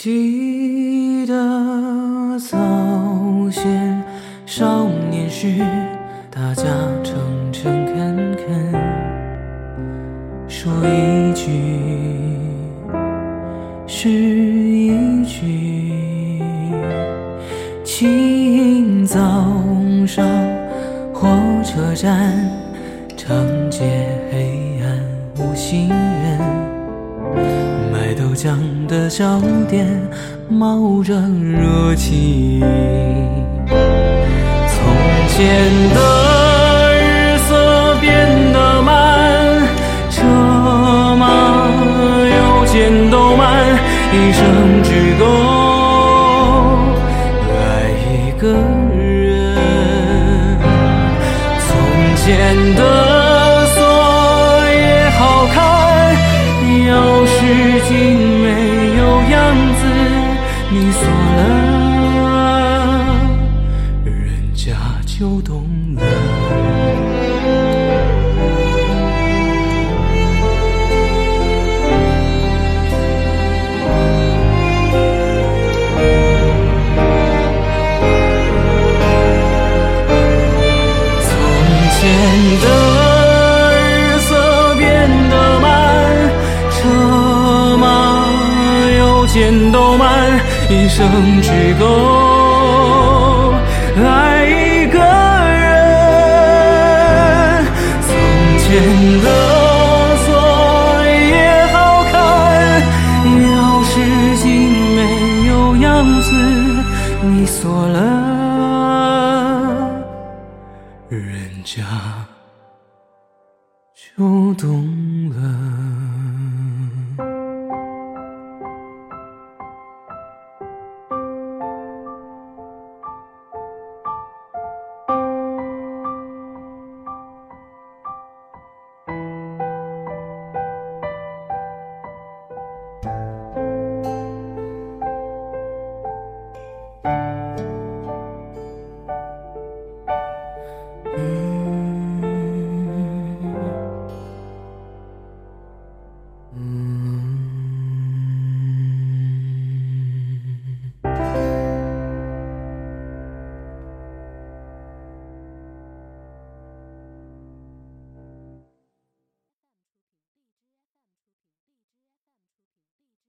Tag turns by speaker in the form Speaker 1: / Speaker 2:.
Speaker 1: 记得早先少年时大家诚诚恳恳说一句是一句清早上火车站长街黑暗无行人。卖豆浆的小店冒着热气。从前的日色变得慢，车马邮件都慢，一生只够你锁了，人家就懂了。从前的日色变得慢，车马邮件都慢，一生只够爱一个人。从前的锁也好看，钥匙精没有样子，你锁了。人家就懂了。